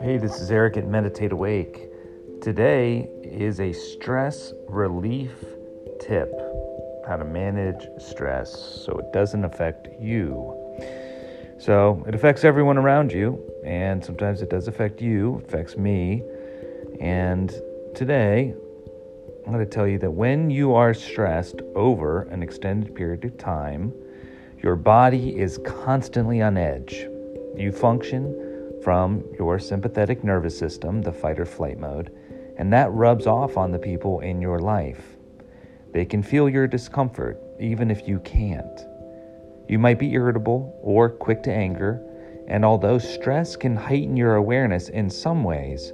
Hey, this is Eric at Meditate Awake. Today is a stress relief tip how to manage stress so it doesn't affect you. So, it affects everyone around you, and sometimes it does affect you, affects me. And today, I'm going to tell you that when you are stressed over an extended period of time, your body is constantly on edge. You function from your sympathetic nervous system, the fight or flight mode, and that rubs off on the people in your life. They can feel your discomfort, even if you can't. You might be irritable or quick to anger, and although stress can heighten your awareness in some ways,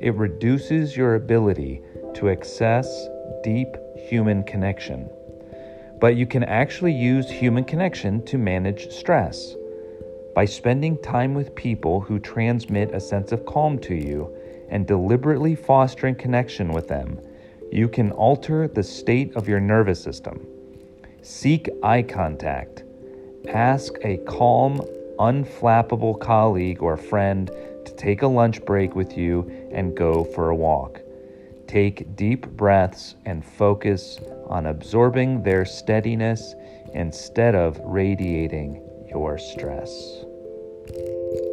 it reduces your ability to access deep human connection. But you can actually use human connection to manage stress. By spending time with people who transmit a sense of calm to you and deliberately fostering connection with them, you can alter the state of your nervous system. Seek eye contact. Ask a calm, unflappable colleague or friend to take a lunch break with you and go for a walk. Take deep breaths and focus on absorbing their steadiness instead of radiating your stress. Música